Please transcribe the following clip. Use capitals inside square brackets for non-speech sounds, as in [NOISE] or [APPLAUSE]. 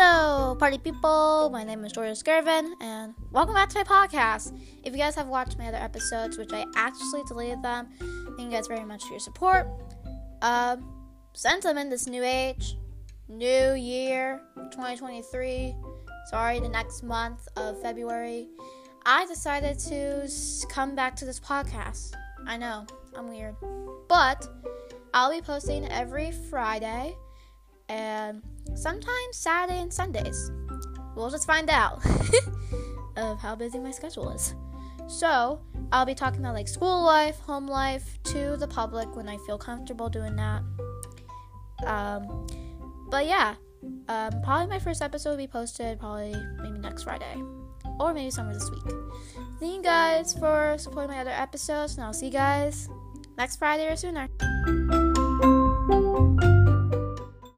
Hello, party people. My name is Jordan Skirvin, and welcome back to my podcast. If you guys have watched my other episodes, which I actually deleted them, thank you guys very much for your support. Um, since I'm in this new age, new year, 2023, sorry, the next month of February, I decided to come back to this podcast. I know, I'm weird. But I'll be posting every Friday sometimes Saturday and Sundays. We'll just find out [LAUGHS] of how busy my schedule is. So, I'll be talking about like school life, home life to the public when I feel comfortable doing that. Um, but yeah, um, probably my first episode will be posted probably maybe next Friday or maybe somewhere this week. Thank you guys for supporting my other episodes, and I'll see you guys next Friday or sooner.